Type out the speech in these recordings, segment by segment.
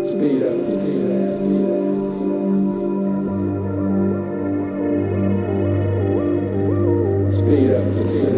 speed up, speed up. Speed up.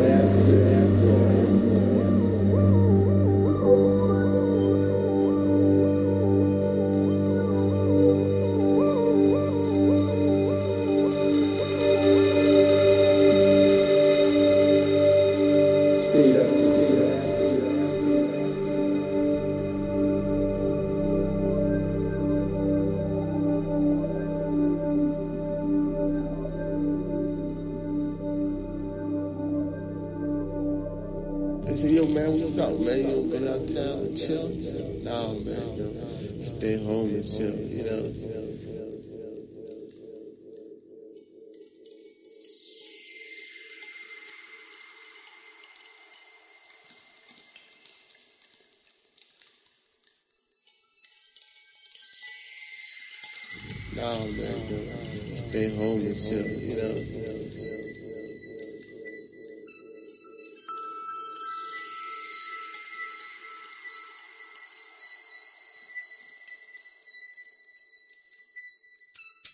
you know.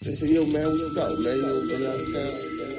They say, yo, man, what's up, man? You you know what I'm saying?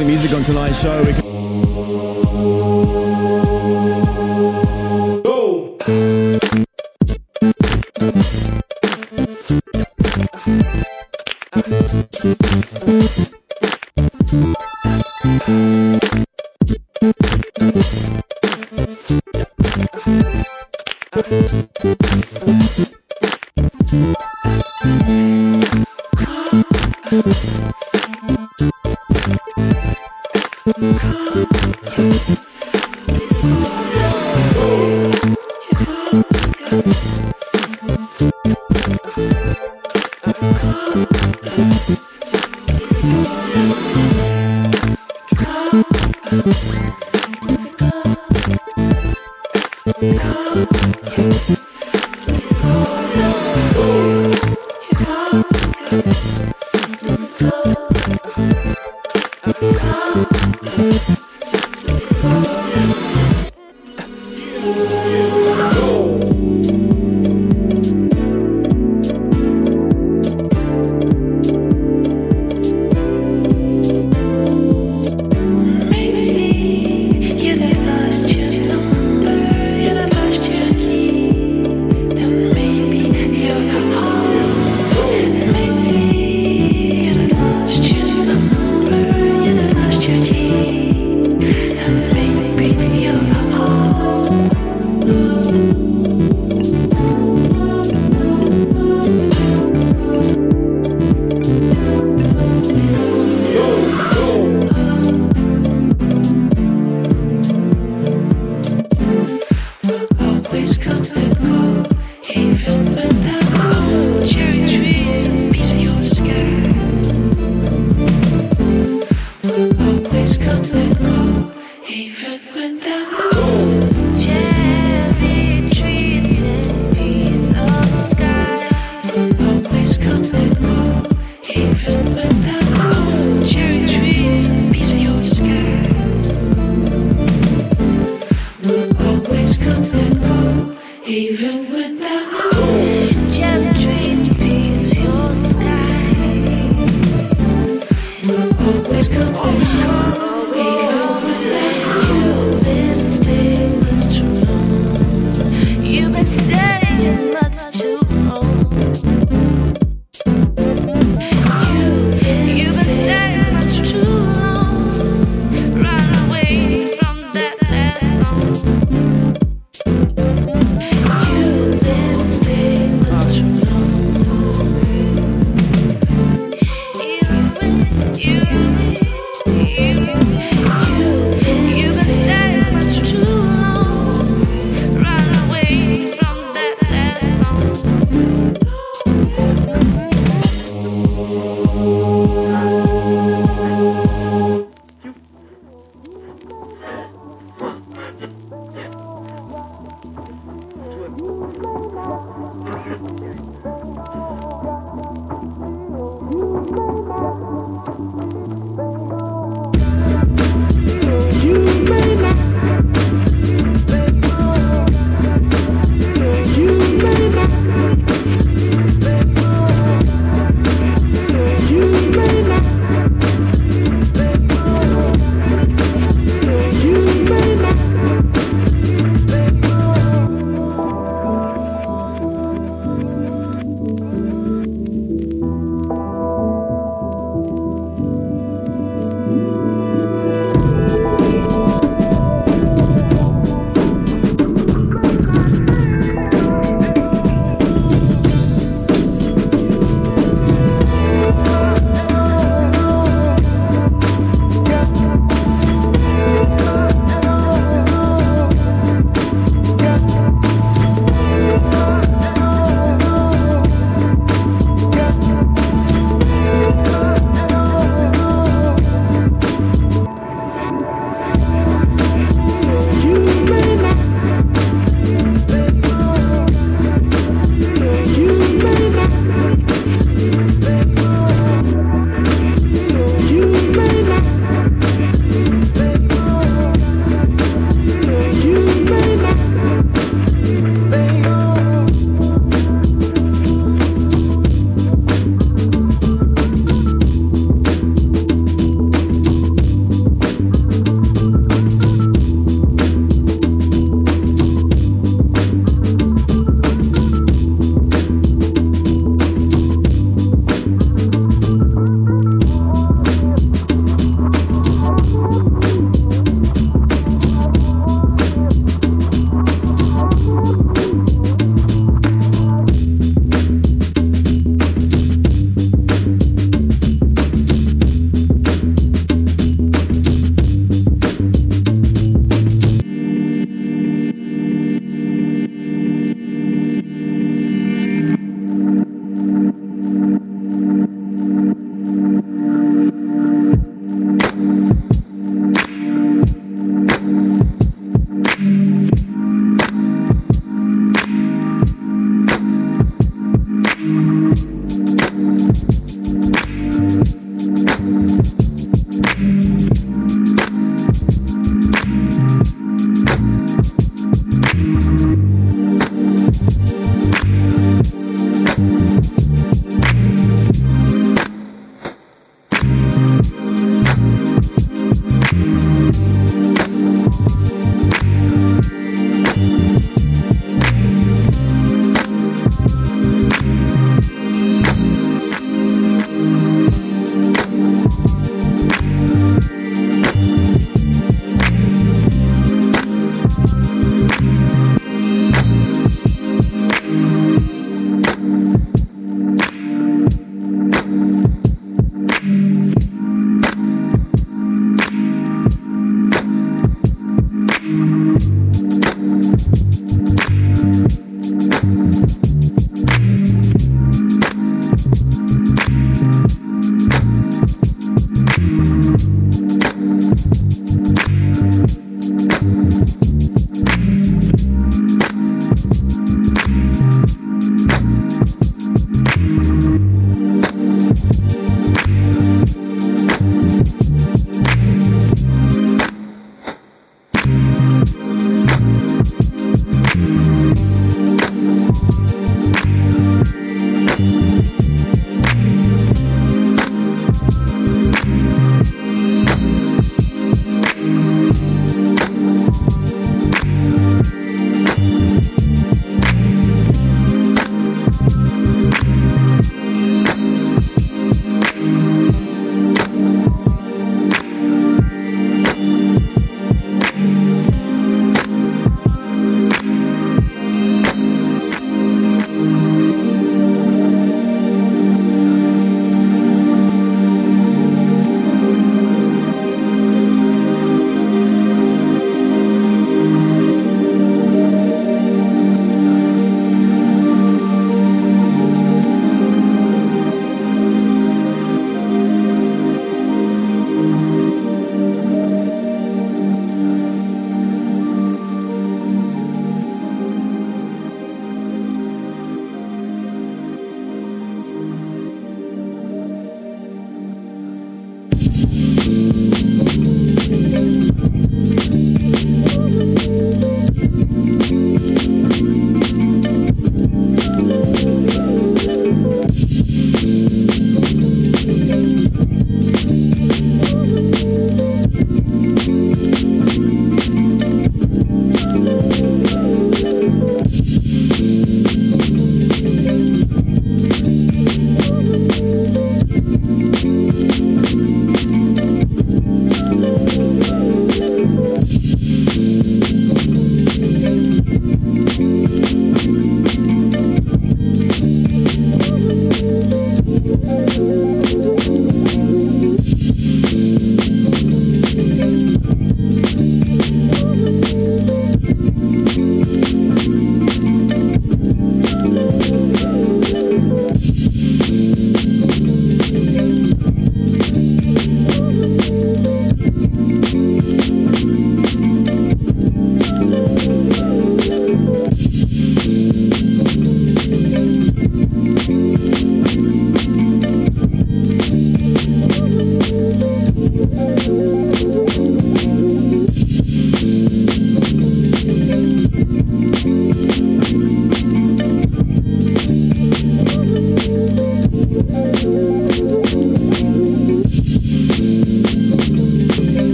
Amazing music on tonight's show.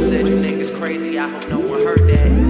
said you niggas crazy, I hope no one heard that.